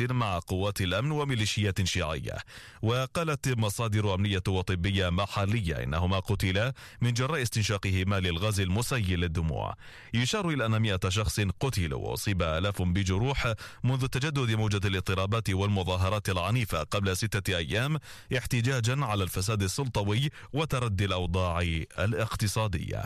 مع قوات الأمن وميليشيات شيعية. وقالت مصادر أمنية وطبية محلية إنهما قتلا من جراء استنشاقهما للغاز المسيل للدموع يشار إلى أن مئة شخص قتلوا وأصيب آلاف بجروح منذ تجدد موجة الاضطرابات والمظاهرات العنيفة قبل ستة أيام احتجاجا على الفساد السلطوي وتردي الأوضاع الاقتصادية.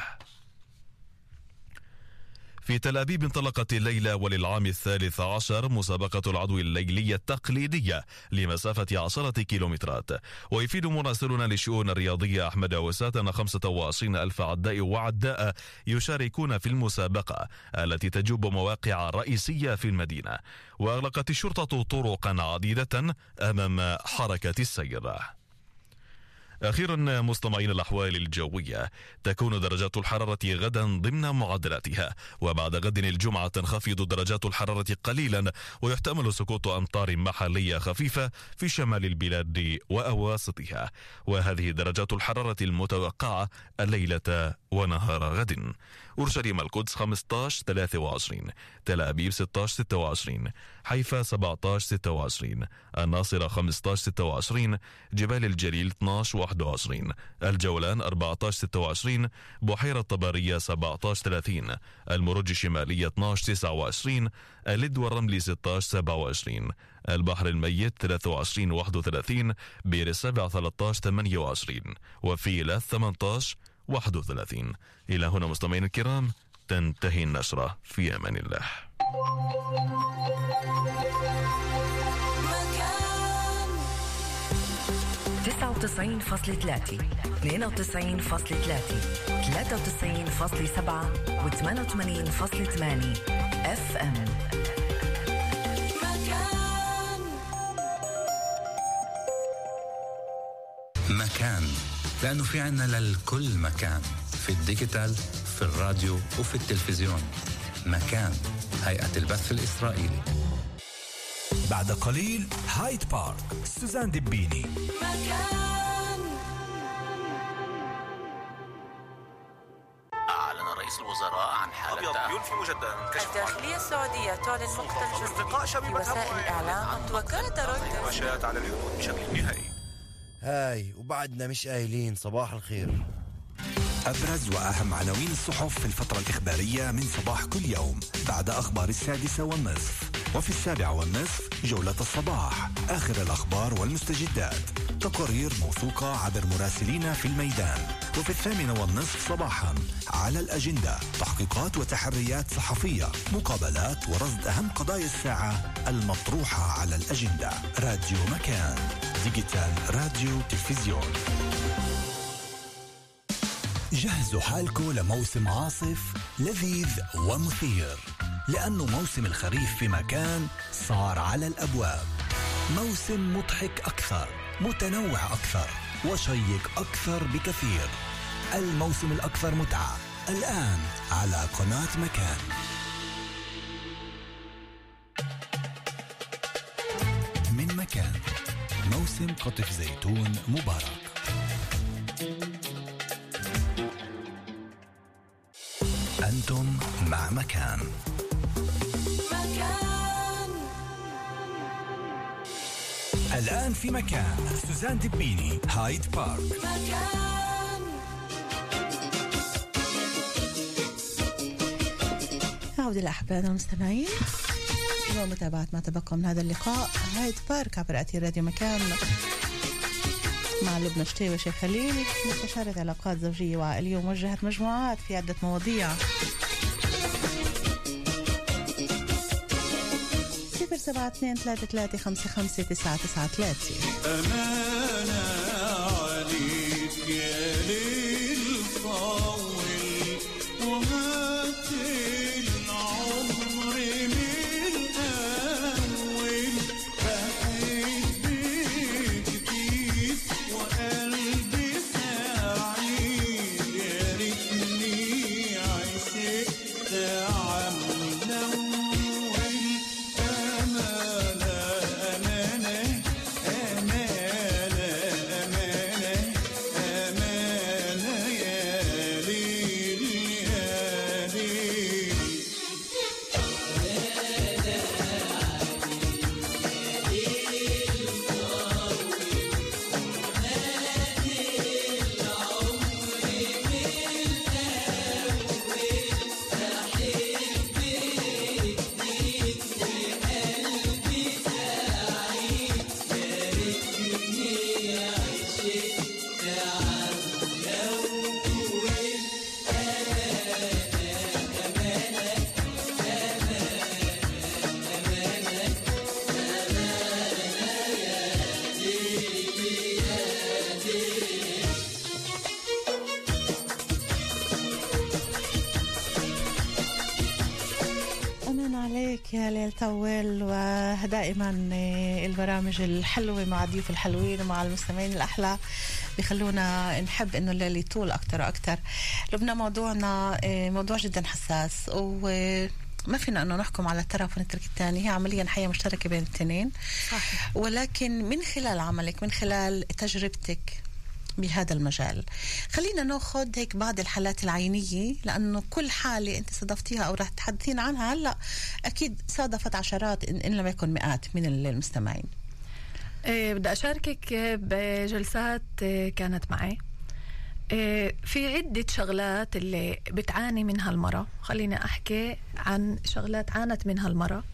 في تل أبيب انطلقت الليلة وللعام الثالث عشر مسابقة العدو الليلية التقليدية لمسافة عشرة كيلومترات. ويفيد مراسلنا للشؤون الرياضية أحمد وسات أن 25 ألف عداء وعداء يشاركون في المسابقة التي تجوب مواقع رئيسية في المدينة. وأغلقت الشرطة طرقا عديدة أمام حركة السير. أخيرا مستمعين الأحوال الجوية تكون درجات الحرارة غدا ضمن معدلاتها وبعد غد الجمعة تنخفض درجات الحرارة قليلا ويحتمل سقوط أمطار محلية خفيفة في شمال البلاد وأواسطها. وهذه درجات الحرارة المتوقعة الليلة ونهار غد. أورشليم القدس 15 23 تل أبيب 16 26 حيفا 17 26 الناصرة 15 26 جبال الجليل 12 21 الجولان 14 26 بحيرة طبرية 17 30 المرج الشمالية 12 29 اللد والرملي 16 27 البحر الميت 23 31 بير السبع 13 28 وفيلة 18 31 إلى هنا مستمعين الكرام تنتهي النشرة في أمان الله. تسعة وتسعين فاصلة ثلاثة. اثنين وتسعين فاصلة ثلاثة. ثلاثة وتسعين فاصلة سبعة وثمانية وثمانين فاصلة ثمانية FM مكان. لأنه في عنا للكل مكان في ال digital في الراديو وفي التلفزيون. مكان هيئة البث الإسرائيلي. بعد قليل هايد بارك سوزان دبيني أعلن رئيس الوزراء عن حالة أبيض ينفي مجددا الداخلية السعودية تعلن مقتل شبيبة في وسائل الإعلام. وكالة رويترز على الحدود بشكل نهائي. هاي وبعدنا مش قايلين صباح الخير. أبرز وأهم عناوين الصحف في الفترة الإخبارية من صباح كل يوم بعد أخبار السادسة والنصف. وفي السابعة والنصف جولة الصباح آخر الأخبار والمستجدات. تقارير موثوقة عبر مراسلين في الميدان. وفي الثامنة والنصف صباحا على الأجندة تحقيقات وتحريات صحفية مقابلات ورصد أهم قضايا الساعة المطروحة على الأجندة. راديو مكان. digital راديو تلفزيون. جهزوا حالكم لموسم عاصف لذيذ ومثير لأنه موسم الخريف في مكان صار على الأبواب. موسم مضحك أكثر متنوع أكثر وشيق أكثر بكثير. الموسم الأكثر متعة الآن على قناة مكان. موسم قطف زيتون مبارك. أنتم مع مكان. الآن في مكان. سوزان دبيني هايد بارك. نعود إلى أحبائنا المستمعين. ومتابعة ما تبقى من هذا اللقاء. هايد بارك عبر أثير راديو مكان مع لبنى شتي وشيخ خليل مستشارة علاقات زوجية وعائلية وموجهة مجموعات في عدة مواضيع. صفر سبعة اثنين ثلاثة ثلاثة خمسة خمسة تسعة تسعة ثلاثة. أمانة طول ودائما آه، البرامج الحلوة مع الضيوف الحلوين ومع المستمعين الأحلى بخلونا نحب إنه الليل يطول أكتر وأكتر. لبنا موضوعنا آه، موضوع جدا حساس وما فينا إنه نحكم على الطرف ونترك الثاني. هي عمليا حياة مشتركة بين الاثنين. صحيح. ولكن من خلال عملك من خلال تجربتك بهذا المجال. خلينا ناخذ هيك بعض الحالات العينية لأنه كل حالة أنت صادفتيها أو رح تحدثين عنها هلأ أكيد صادفت عشرات إن, إن لم يكن مئات من المستمعين. إيه بدي أشاركك بجلسات إيه، كانت معي. إيه في عدة شغلات اللي بتعاني منها المرأة خليني أحكي عن شغلات عانت منها المرأة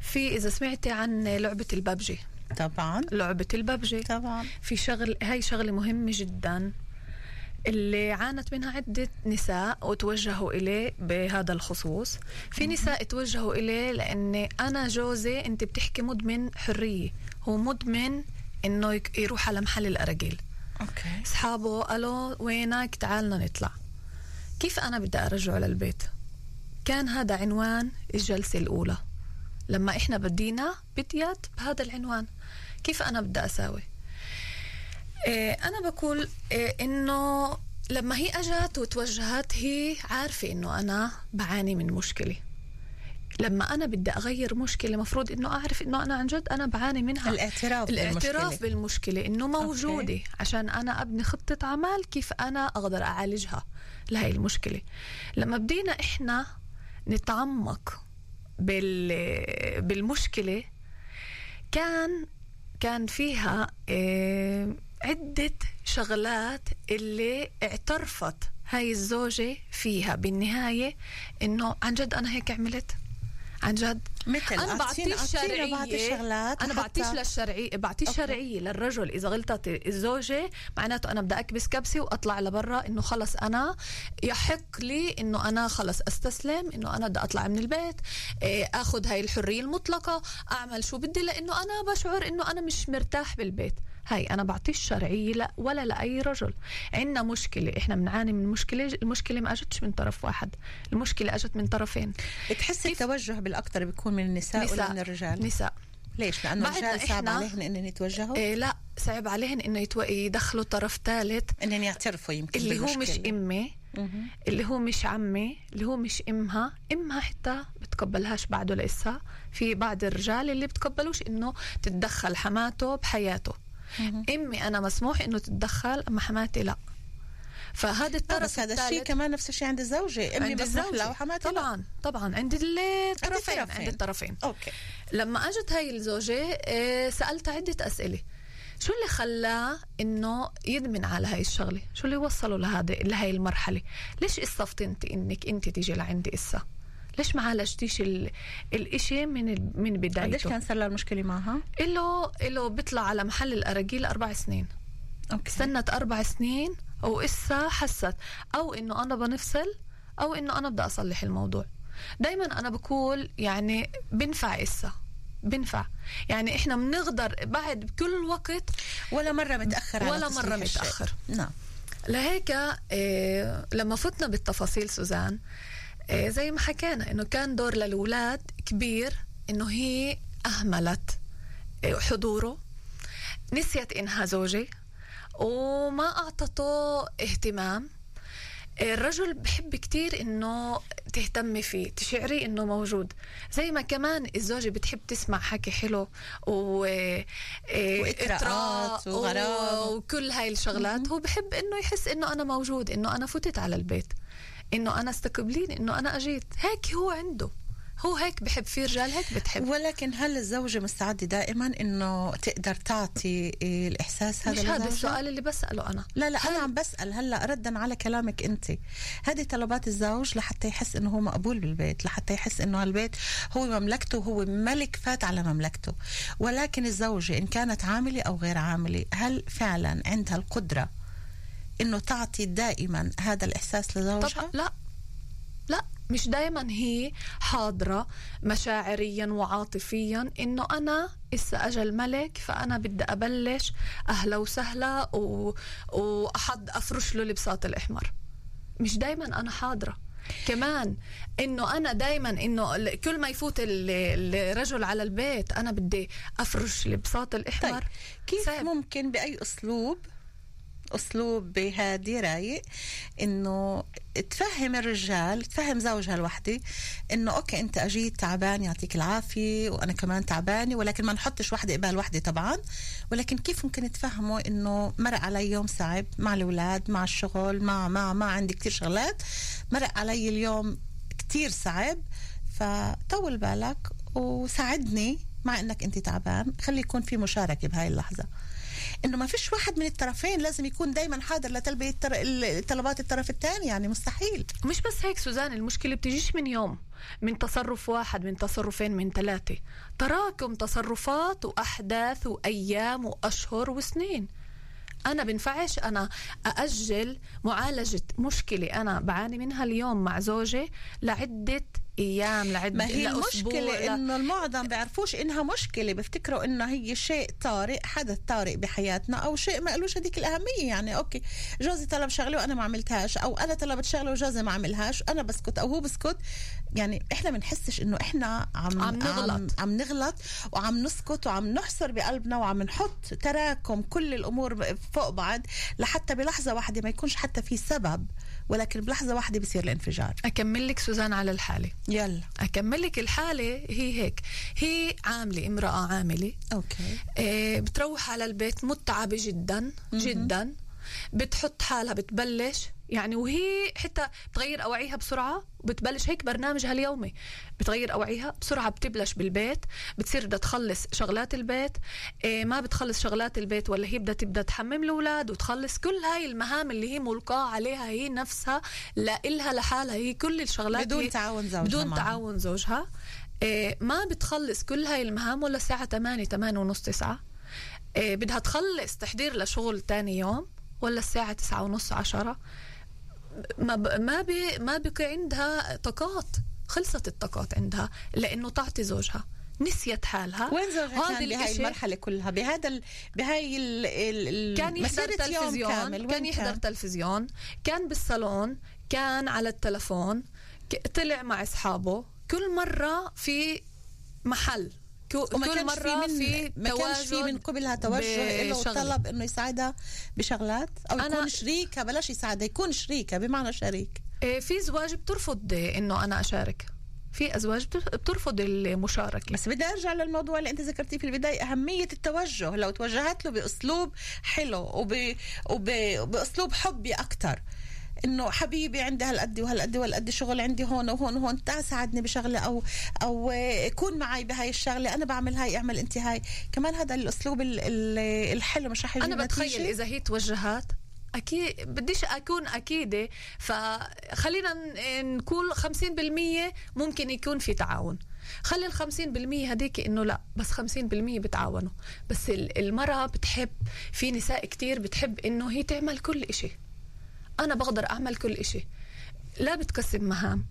في إذا سمعتي عن لعبة الببجي طبعا. لعبة الببجي طبعا. في شغل هاي شغلة مهمة جدا اللي عانت منها عدة نساء وتوجهوا إليه بهذا الخصوص. في نساء توجهوا إليه لأن أنا جوزي أنت بتحكي مدمن حرية. هو مدمن إنه يروح على محل الأراجيل أوكي. أصحابه قالوا وينك؟ تعالنا نطلع. كيف أنا بدي أرجعه للبيت؟ كان هذا عنوان الجلسة الأولى. لما إحنا بدينا بديت بهذا العنوان. كيف أنا بدي أساوي إيه أنا بقول إيه إنه لما هي أجت وتوجهت هي عارفة إنه أنا بعاني من مشكلة لما أنا بدي أغير مشكلة مفروض إنه أعرف إنه أنا عن جد أنا بعاني منها الاعتراف الاعتراف بالمشكلة. بالمشكلة إنه موجودة أوكي. عشان أنا أبني خطة عمل كيف أنا أقدر أعالجها لهي المشكلة لما بدينا إحنا نتعمق بال بالمشكلة كان كان فيها آه، عدة شغلات اللي اعترفت هاي الزوجة فيها. بالنهاية إنه عن جد أنا هيك عملت؟ عن جد. مثل أنا بعطيه أعطينا بعض شرعيه الشغلات أنا بعطيش للشرعيه بعطيه. شرعية للرجل إذا غلطت الزوجة معناته أنا بدي أكبس كبسه وأطلع لبرا إنه خلص أنا يحق لي إنه أنا خلص أستسلم إنه أنا بدي أطلع من البيت إيه، آخذ هاي الحرية المطلقة أعمل شو بدي لإنه أنا بشعر إنه أنا مش مرتاح بالبيت. هاي أنا بعطيش شرعيه لا ولا لأي رجل. عندنا مشكلة إحنا بنعاني من مشكلة المشكلة ما اجتش من طرف واحد المشكلة اجت من طرفين. بتحسي التوجه بالأكثر بيكون من النساء ولا من الرجال؟ نساء. ليش؟ لأنه بعدنا الرجال صعب عليهم إنهم يتوجهوا؟ إيه لا صعب عليهن إنه يتو... يدخلوا طرف ثالث. إنهم يعترفوا يمكن اللي هو مش. أمي. اللي هو مش عمي اللي هو مش إمها. إمها حتى بتقبلهاش بعده لسه في بعض الرجال اللي بتقبلوش إنه تتدخل حماته بحياته. إمي أنا مسموح إنه تتدخل أما حماتي لا. فهذا الطرف بس هذا الشيء كمان نفس الشيء عند الزوجة. أمي عند مسموح الزوجة. لها وحماتي لا. طبعا طبعا. عند الطرفين. عند الطرفين. okay. لما أجت هاي الزوجة آه، سألتها عدة أسئلة. شو اللي خلاه إنه يدمن على هاي الشغلة؟ شو اللي وصله لهذا لهي المرحلة؟ ليش استفطنتي إنك أنت تيجي لعندي إسا؟ ليش ما عالجتيش ال- الإشي من من بدايته؟ قديش كان صار لها المشكلة معها؟ إله إله بيطلع على محل الأراجيل أربع سنين. أوكي. استنت أربع سنين وإسا حست. أو إنه أنا بنفصل أو إنه أنا بدي أصلح الموضوع. دايما أنا بقول يعني بنفع إسا. بنفع. يعني إحنا بنقدر بعد بكل وقت ولا مرة متأخر على ولا الشيء. متأخر. نعم. لهيك إيه لما فتنا بالتفاصيل سوزان زي ما حكينا إنه كان دور للولاد كبير إنه هي أهملت إيه حضوره نسيت إنها زوجة وما أعطته اهتمام. الرجل بحب كتير إنه تهتمي فيه تشعري إنه موجود. زي ما كمان الزوجة بتحب تسمع حكي حلو و إطراء وغرام. وكل هاي الشغلات. هو بحب إنه يحس إنه أنا موجود إنه أنا فتت على البيت. إنه أنا استقبليني إنه أنا أجيت. هيك هو عنده. هو هيك بحب في رجال هيك بتحب. ولكن هل الزوجة مستعدة دائما إنه تقدر تعطي إيه، الإحساس هذا مش هذا؟ السؤال اللي بسأله أنا. لا لا أنا عم بسأل. هلأ ردا على كلامك أنت. هذه طلبات الزوج لحتى يحس إنه هو مقبول بالبيت لحتى يحس إنه هالبيت هو مملكته وهو ملك فات على مملكته. ولكن الزوجة إن كانت عاملة أو غير عاملة هل فعلا عندها القدرة إنه تعطي دائما هذا الإحساس لزوجها؟ لا لا مش دايما هي حاضرة مشاعريا وعاطفيا إنه أنا إسا اجى الملك فأنا بدي أبلش أهلا وسهلا و... وأحد أفرش له البساط الإحمر. مش دايما أنا حاضرة. كمان إنه أنا دائما إنه كل ما يفوت ال- الرجل على البيت أنا بدي أفرش البساط الإحمر. طيب كيف. ممكن بأي أسلوب اسلوب هادي رايق إنه تفهم الرجال تفهم زوجها الوحدة إنه أوكي أنت أجيت تعبان يعطيك العافية وأنا كمان تعبانة ولكن ما نحطش وحدة قبال وحدة طبعا. ولكن كيف ممكن تفهموا إنه مرق علي يوم صعب مع الأولاد مع الشغل مع مع ما عندي كتير شغلات مرق علي اليوم كتير صعب. فطول بالك وساعدني مع إنك أنت تعبان. خلي يكون في مشاركة بهاي اللحظة. إنه ما فيش واحد من الطرفين لازم يكون دايما حاضر لتلبية طلبات الطرف الثاني يعني مستحيل. مش بس هيك سوزان المشكلة بتجيش من يوم من تصرف واحد من تصرفين من ثلاثة. تراكم تصرفات وأحداث وأيام وأشهر وسنين. أنا بنفعش أنا أأجل معالجة مشكلة أنا بعاني منها اليوم مع زوجي لعدة أيام لعدة ما هي ل- إنه المعظم بيعرفوش إنها مشكلة بيفتكروا إنه هي شيء طارئ حدث طارئ بحياتنا أو شيء ما لهوش هذيك الأهمية. يعني أوكي جوزي طلب شغلة وأنا ما عملتهاش أو أنا طلبت شغلة وجوزي ما عملهاش أنا بسكت أو هو بسكت. يعني إحنا بنحسش إنه إحنا عم عم نغلط. عم, عم نغلط وعم نسكت وعم نحصر بقلبنا وعم نحط تراكم كل الأمور فوق بعض لحتى بلحظة واحدة ما يكونش حتى في سبب. ولكن بلحظة واحدة بيصير الانفجار. أكمل لك سوزان على الحالة. يلا. أكمل لك الحالة هي هيك. هي عاملة امرأة عاملة. okay. آه، بتروح على البيت متعبة جدا جدا. بتحط حالها بتبلش. يعني وهي حتى بتغير أوعيها بسرعة بتبلش هيك برنامجها اليومي بتغير أوعيها بسرعة بتبلش بالبيت بتصير بدها تخلص شغلات البيت. آه، ما بتخلص شغلات البيت ولا هي بدها تبدأ تحمم الأولاد وتخلص كل هاي المهام اللي هي ملقاة عليها هي نفسها لإلها لحالها. هي كل الشغلات بدون تعاون زوجها بدون معها. تعاون زوجها. آه، ما بتخلص كل هاي المهام ولا الساعة 8 8 ونص 9 آه، بدها تخلص تحضير لشغل تاني يوم ولا الساعة 9 ونص 10 ما ب... ما بي... ما بقي عندها طاقات. خلصت الطاقات عندها لأنه تعطي زوجها نسيت حالها. وين زوجها كان بهاي المرحلة كلها؟ بهذا ال... بهاي ال... ال... كان يحضر تلفزيون كامل. كان يحضر تلفزيون كان بالصالون كان على التلفون طلع مع أصحابه. كل مرة في محل وما كل كانش مرة في من ما كانش في من قبلها توجه بشغل. طلب إنه يساعدها بشغلات أو أنا- يكون شريكها بلاش يساعدها يكون شريكها بمعنى شريك. إيه، في زواج بترفض إنه أنا أشارك. في أزواج بت- بترفض المشاركة. بس بدي أرجع للموضوع اللي أنت ذكرتيه في البداية أهمية التوجه. لو توجهت له بأسلوب حلو وب... وب... وباسلوب حبي أكثر إنه حبيبي عندي هالقد وهالقد وهالقد شغل عندي هون وهون وهون تعال ساعدني بشغلة أو أو كون معي بهاي الشغلة أنا بعمل هاي أعمل أنت هاي. كمان هذا الأسلوب ال- ال- الحلو مش رح أنا بتخيل. إذا هي توجهات أكيد بديش أكون أكيدة فخلينا نقول 50% ممكن يكون في تعاون. خلي ال 50% هديك إنه لا بس 50% بتعاونوا. بس ال- المرأة بتحب في نساء كتير بتحب إنه هي تعمل كل إشي. أنا بقدر أعمل كل إشي. لا بتقسم مهام.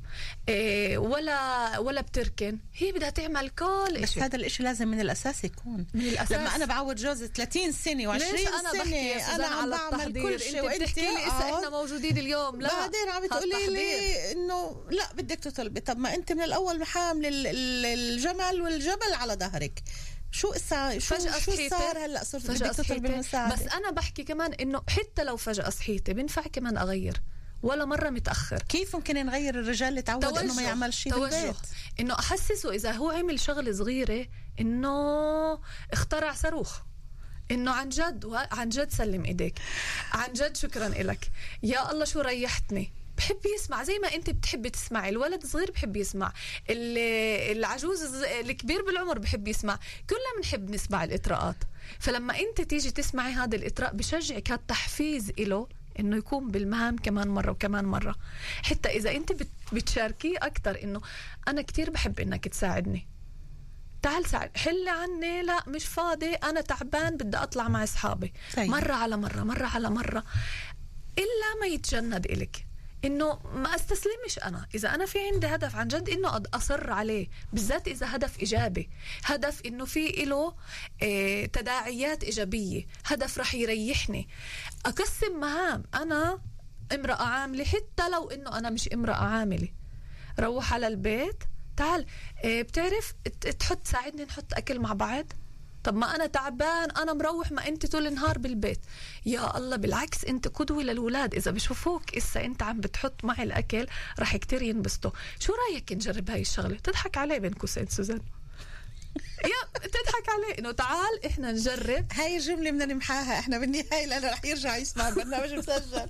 إيه ولا ولا بتركن. هي بدها تعمل كل بس إشي. هذا الإشي لازم من الأساس يكون. من الأساس. لما أنا بعود جوزي 30 سنة و20 ليش أنا سنة بحكي أنا عم على بعمل كل شيء أنت وإنت بتحكي لي اسا آه. إحنا موجودين اليوم. لا بعدين عم تقولي هالتحضير. لي إنه لا بدك تطلبي. طب ما أنت من الأول حامل ال- ال- الجمل والجبل على ظهرك. شو اسا شو فجأة شو صحيتي؟ صار هلأ؟ صرت فجأة بدك تطلبي صحيتي؟ المساعده بس أنا بحكي كمان إنه حتى لو فجأة صحيتي بينفع كمان أغير ولا مرة متأخر. كيف ممكن نغير الرجال اللي تعود إنه ما يعمل شيء توجه. بالبيت إنه أحسسه إذا هو عمل شغلة صغيرة إنه اخترع صاروخ. إنه عن جد عن جد سلم إيديك. عن جد شكرا لك يا الله شو ريحتني. بحب يسمع زي ما انت بتحبي تسمعي الولد صغير بحب يسمع ال- العجوز الكبير بالعمر بحب يسمع كلنا بنحب نسمع الإطراءات. فلما انت تيجي تسمعي هذا الإطراء بشجعك هذا تحفيز له إنه يكون بالمهام كمان مرة وكمان مرة. حتى إذا انت بت- بتشاركيه أكثر إنه أنا كتير بحب إنك تساعدني. تعال ساعد حل عني لا مش فاضي أنا تعبان بدي أطلع مع أصحابي. طيب. مرة على مرة مرة على مرة. إلا ما يتجند إلك. إنه ما أستسلمش أنا. إذا أنا في عندي هدف عن جد إنه أصر عليه بالذات إذا هدف إيجابي. هدف إنه في له آه تداعيات إيجابية. هدف رح يريحني. أقسم مهام. أنا امرأة عاملة حتى لو إنه أنا مش امرأة عاملة. روح على البيت. تعال إيه بتعرف تحط ساعدني نحط أكل مع بعض؟ طب ما أنا تعبان أنا مروح ما أنت طول النهار بالبيت. يا الله بالعكس أنت قدوة للولاد. إذا بشوفوك إسا أنت عم بتحط معي الأكل رح كتير ينبسطوا. شو رأيك نجرب هاي الشغلة؟ تضحك عليه بين قوسين سوزان. يا تضحك عليه إنه تعال إحنا نجرب. هاي الجملة بدنا نمحاها. إحنا بالنهاية لأنه رح يرجع يسمع البرنامج مسجل.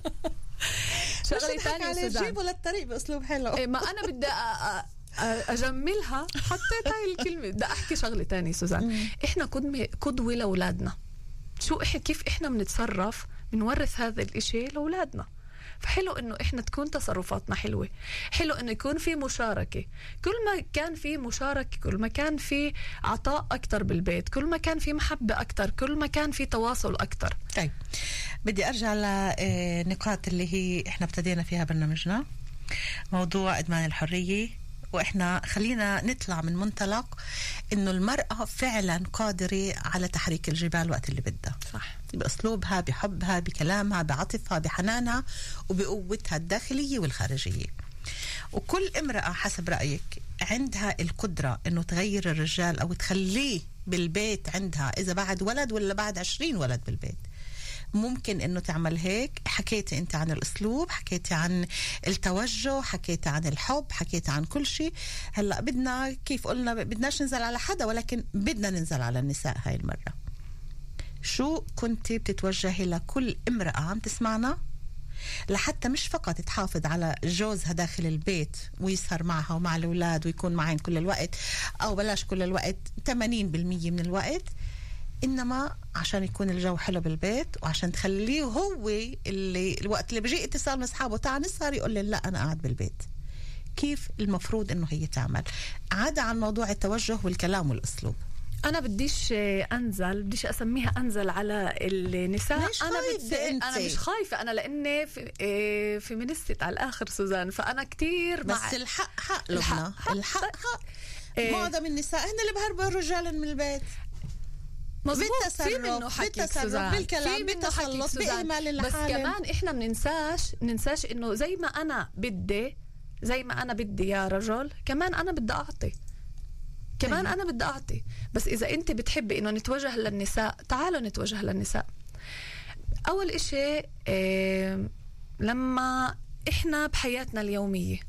عليه، سوزان. جيبه للطريق بأسلوب حلو. إيه ما أنا بدي أجملها حطيت هاي الكلمة. بدي أحكي شغلة تانية سوزان. إحنا قدوه قدوه لاولادنا شو إحنا كيف إحنا بنتصرف بنورث هذا الإشي لأولادنا؟ فحلو إنه إحنا تكون تصرفاتنا حلوة. حلو إنه يكون في مشاركة. كل ما كان في مشاركة كل ما كان في عطاء أكثر بالبيت كل ما كان في محبة أكثر كل ما كان في تواصل أكثر طيب. بدي أرجع لنقاط اللي هي إحنا ابتدينا فيها برنامجنا. موضوع إدمان الحرية. وإحنا خلينا نطلع من منطلق إنه المرأة فعلا قادرة على تحريك الجبال وقت اللي بدها. صح. بأسلوبها بحبها بكلامها بعطفها بحنانها وبقوتها الداخلية والخارجية. وكل امرأة حسب رأيك عندها القدرة إنه تغير الرجال أو تخليه بالبيت عندها إذا بعد ولد ولا بعد عشرين ولد بالبيت. ممكن إنه تعمل هيك. حكيتي أنت عن الأسلوب حكيتي عن التوجه حكيتي عن الحب حكيتي عن كل شيء. هلأ بدنا كيف قلنا بدناش ننزل على حدا ولكن بدنا ننزل على النساء هاي المرة. شو كنتي بتتوجهي لكل امرأة؟ عم تسمعنا؟ لحتى مش فقط تحافظ على جوزها داخل البيت ويسهر معها ومع الأولاد ويكون معين كل الوقت أو بلاش كل الوقت 80% من الوقت. إنما عشان يكون الجو حلو بالبيت وعشان تخليه هو اللي الوقت اللي بيجي اتصال من أصحابه تعال نسهر يقول لي لا أنا قاعد بالبيت. كيف المفروض إنه هي تعمل؟ عدا عن موضوع التوجه والكلام والأسلوب. أنا بديش أنزل بديش أسميها أنزل على النساء. ليش أنا خايفة بدي أنت؟ أنا مش خايفة أنا لأني في إيه feminist على الآخر سوزان فأنا كتير بس مع الحق حق لبنى. الحق حق. الحق حق. إيه. معظم النساء هن اللي بهربوا الرجال من البيت. مظبوط. بالتصرف، منه بالتصرف، بالكلام، سوزان. بإهمال بس الحالم. كمان إحنا بننساش ننساش إنه زي ما أنا بدي زي ما أنا بدي يا رجل كمان أنا بدي أعطي. كمان أيوة. أنا بدي أعطي. بس إذا أنت بتحبي إنه نتوجه للنساء تعالوا نتوجه للنساء. أول إشي إيه لما إحنا بحياتنا اليومية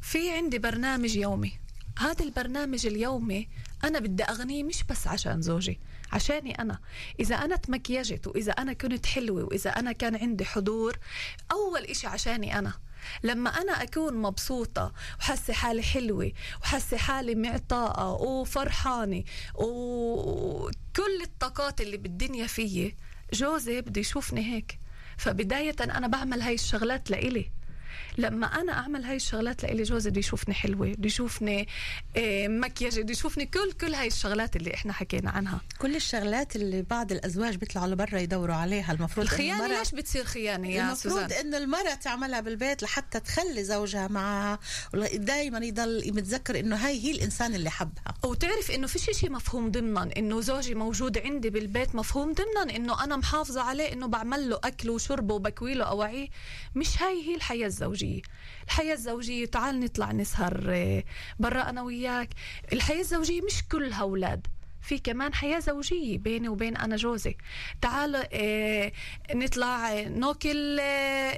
في عندي برنامج يومي. هذا البرنامج اليومي أنا بدي أغنيه مش بس عشان زوجي. عشاني أنا. إذا أنا تمكيجت وإذا أنا كنت حلوة وإذا أنا كان عندي حضور أول إشي عشاني أنا. لما أنا أكون مبسوطة وحاسة حالي حلوة وحاسة حالي معطاءة وفرحانة وكل الطاقات اللي بالدنيا فيي جوزي بده يشوفني هيك. فبداية أنا بعمل هاي الشغلات لإلي. لما أنا أعمل هاي الشغلات لإلي جوزي بده يشوفني حلوة بده يشوفني آه، مكياجه بده يشوفني كل كل هاي الشغلات اللي إحنا حكينا عنها. كل الشغلات اللي بعض الأزواج بيطلعوا لبرا يدوروا عليها المفروض الخيانة المرأة- ليش بتصير خيانة يا المفروض سوزان؟ إنه المرأة تعملها بالبيت لحتى تخلي زوجها معها دائما يضل متذكر إنه هاي هي الإنسان اللي حبها. وتعرف إنه فيش شيء مفهوم ضمنا إنه زوجي موجود عندي بالبيت مفهوم ضمنا إنه أنا محافظة عليه إنه بعمل له أكل وشرب وبكوي له أواعيه. مش هاي هي الحياة الزوجية. الحياة الزوجية تعال نطلع نسهر آه، برا أنا وياك. الحياة الزوجية مش كلها أولاد في كمان حياة زوجية بيني وبين أنا جوزي. تعال آه نطلع آه، ناكل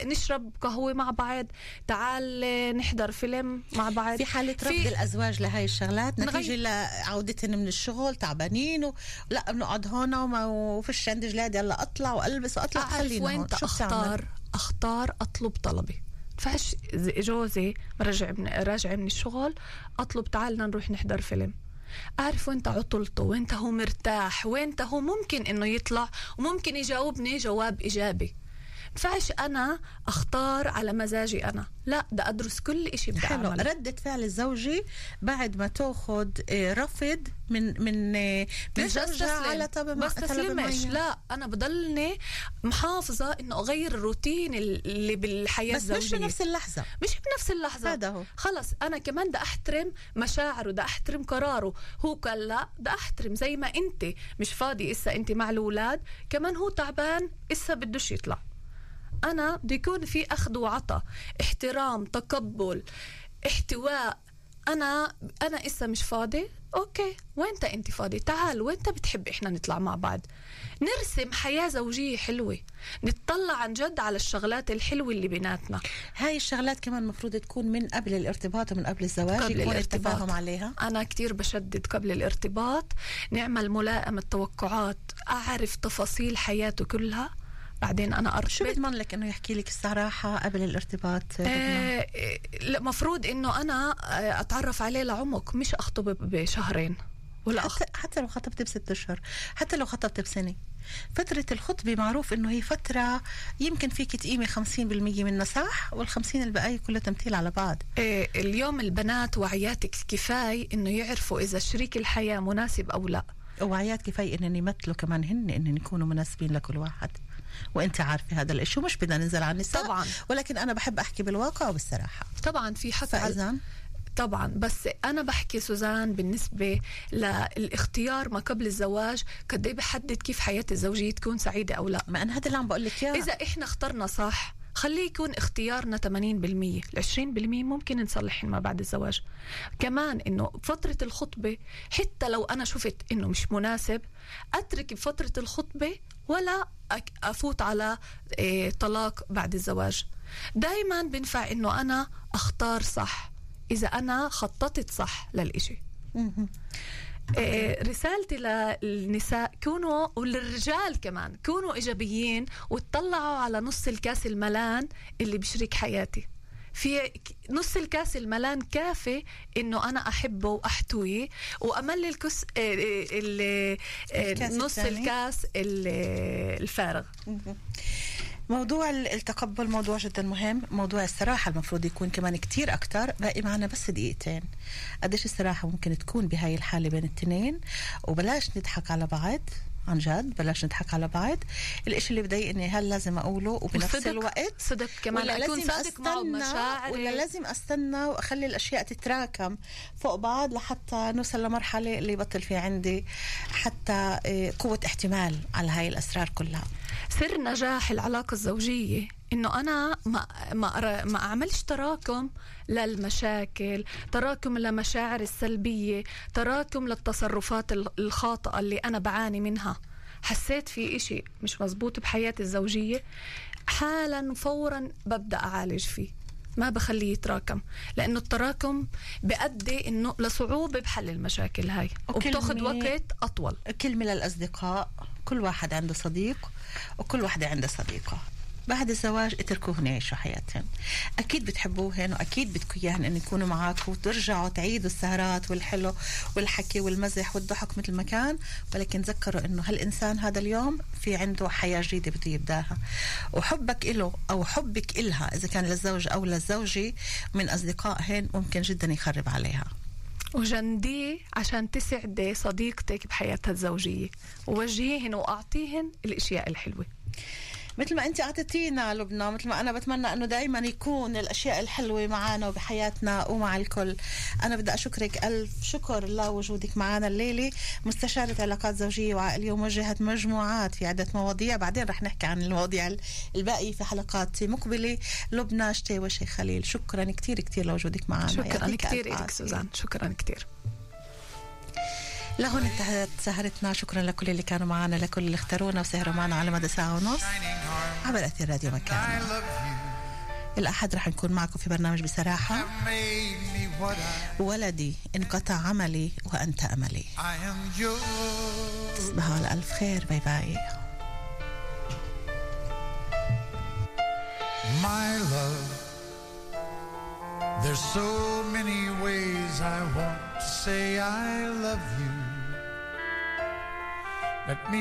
نشرب قهوة مع بعض. تعال نحضر فيلم مع بعض. في حالة رفض الأزواج لهاي الشغلات؟ نتيجة لعودتهم من الشغل تعبانين و... لا بنقعد هون وما وفيش عندي جلاد يلا أطلع وألبس وأطلع. خلينا وين؟ أختار؟ أختار أطلب طلبي. فاش جوزي رجع من راجع من الشغل أطلب تعالنا نروح نحضر فيلم. أعرف وين عطلته وين هو مرتاح وين هو ممكن إنه يطلع وممكن يجاوبني جواب إيجابي. فاش أنا أختار على مزاجي أنا. لا بدي أدرس كل إشي بدي حلو. أعمله. ردة فعل الزوجي بعد ما تأخذ آه، رفض من من آه، من زوجها على طلب بس طلب تسلمش معين. لا أنا بضلني محافظة إنه أغير الروتين اللي بالحياة بس الزوجية. مش بنفس اللحظة. مش بنفس اللحظة. هذا هو. خلص أنا كمان بدي أحترم مشاعره بدي أحترم قراره. هو قال لا بدي أحترم زي ما أنت مش فاضي إسا أنت مع الأولاد كمان هو تعبان إسا بدوش يطلع. أنا بده يكون في أخذ وعطاء احترام تقبل احتواء. أنا أنا إسا مش فاضي؟ okay. وينت انت فاضي؟ تعال. وينت بتحب إحنا نطلع مع بعض؟ نرسم حياة زوجية حلوة. نتطلع عن جد على الشغلات الحلوة اللي بيناتنا. هاي الشغلات كمان المفروض تكون من قبل الارتباط ومن قبل الزواج قبل يكون الارتباط. عليها. أنا كتير بشدد قبل الارتباط. نعمل ملائمة توقعات أعرف تفاصيل حياته كلها. بعدين أنا أرتبط شو بيضمن لك إنه يحكي لك الصراحة قبل الارتباط؟ آه المفروض إنه أنا آه، أتعرف عليه لعمق مش أخطب بشهرين. ولا أخ... حتى, حتى لو خطبت بست أشهر حتى لو خطبت بسنة. فترة الخطبة معروف إنه هي فترة يمكن فيك تقيمي 50% منها صح وال50 البقاية كلها تمثيل على بعض. آه اليوم البنات وعياتك كفاية إنه يعرفوا إذا شريك الحياة مناسب أو لا. وعيات كفاية انهم يمثلوا كمان هن انهم يكونوا مناسبين لكل واحد. وانت عارفة هذا الإشي ومش بدنا ننزل على النساء. طبعا. ولكن أنا بحب أحكي بالواقع وبالصراحة. طبعا في حق فاذا؟ طبعا. بس أنا بحكي سوزان بالنسبة للاختيار ما قبل الزواج قد إيه بحدد كيف حياتي الزوجية تكون سعيدة أو لا. ما أنا هذا اللي عم بقول لك إياه. إذا إحنا اخترنا صح خليه يكون اختيارنا 80% ال 20% ممكن نصلح ما بعد الزواج. كمان إنه فترة الخطبة حتى لو أنا شفت إنه مش مناسب أترك بفترة الخطبة ولا أفوت على إيه طلاق بعد الزواج. دايما بنفع إنه أنا أختار صح إذا أنا خططت صح للإشي. رسالتي للنساء كونوا وللرجال كمان كونوا إيجابيين وتطلعوا على نص الكاس الملان اللي بشريك حياتي. في نص الكاس الملان كافي إنه أنا أحبه وأحتويه واملي الكس إيه، إيه، ال- إيه، الكاس نص. الكاس ال- الفارغ. موضوع التقبل موضوع جدا مهم. موضوع الصراحة المفروض يكون كمان كتير أكتر. باقي معنا بس دقيقتين. قديش الصراحة ممكن تكون بهاي الحالة بين التنين؟ وبلاش نضحك على بعض. عن جد بلاش نضحك على بعض. الإشي اللي بضايقني هل لازم أقوله وبنفس وصدق- الوقت صدق كمان ولا لازم صادق بمشاعري. ولا لازم أستنى وأخلي الأشياء تتراكم فوق بعض لحتى نوصل لمرحلة اللي يبطل في عندي حتى إيه، قوة احتمال على هاي الأسرار كلها. سر نجاح العلاقة الزوجية. إنه أنا ما ما ما أعملش تراكم للمشاكل تراكم لمشاعر السلبية تراكم للتصرفات ال- الخاطئة اللي أنا بعاني منها. حسيت في إشي مش مزبوط بحياتي الزوجية حالا فورا ببدأ أعالج فيه. ما بخليه يتراكم لأنه التراكم بيؤدي إنه لصعوبة بحل المشاكل هاي. وبتاخذ وقت أطول. كلمة للأصدقاء كل واحد عنده صديق وكل واحدة عندها صديقة. بعد الزواج اتركوهن يعيشوا حياتهم. أكيد بتحبوهن وأكيد بدكم إياهن إن يكونوا معك وترجعوا تعيدوا السهرات والحلو والحكي والمزح والضحك مثل ما كان. ولكن تذكروا إنه هالإنسان هذا اليوم في عنده حياة جديدة بده يبداها. وحبك له أو حبك إلها إذا كان للزوج أو للزوجة من أصدقائهن ممكن جدا يخرب عليها. وجنديه عشان تسعدي صديقتك بحياتها الزوجية. ووجهيهن وأعطيهن الأشياء الحلوة. مثل ما انت اعطيتينا لبنى مثل ما أنا بتمنى انه دائما يكون الأشياء الحلوة معنا وبحياتنا ومع الكل. أنا بدي أشكرك ألف شكر لوجودك معنا الليلة. مستشارة علاقات زوجية وعائلية وموجهة مجموعات في عدة مواضيع. بعدين رح نحكي عن المواضيع الباقية في حلقات مقبلة. لبنى شتاوي شيخ خليل. شكرا كثير كثير لوجودك معنا شكرا كثير عافية. سوزان. شكرا كثير لهون انتهت سهرتنا. شكرا لكل اللي كانوا معنا لكل اللي اختارونا وسهروا معنا على مدى ساعة ونص عبر أثير راديو مكان. الأحد رح نكون معكم في برنامج بصراحة. ولدي انقطع عملي وأنت أملي. تصبحوا على ألف خير. باي باي My love, there's so many ways I want to say I love you. Let me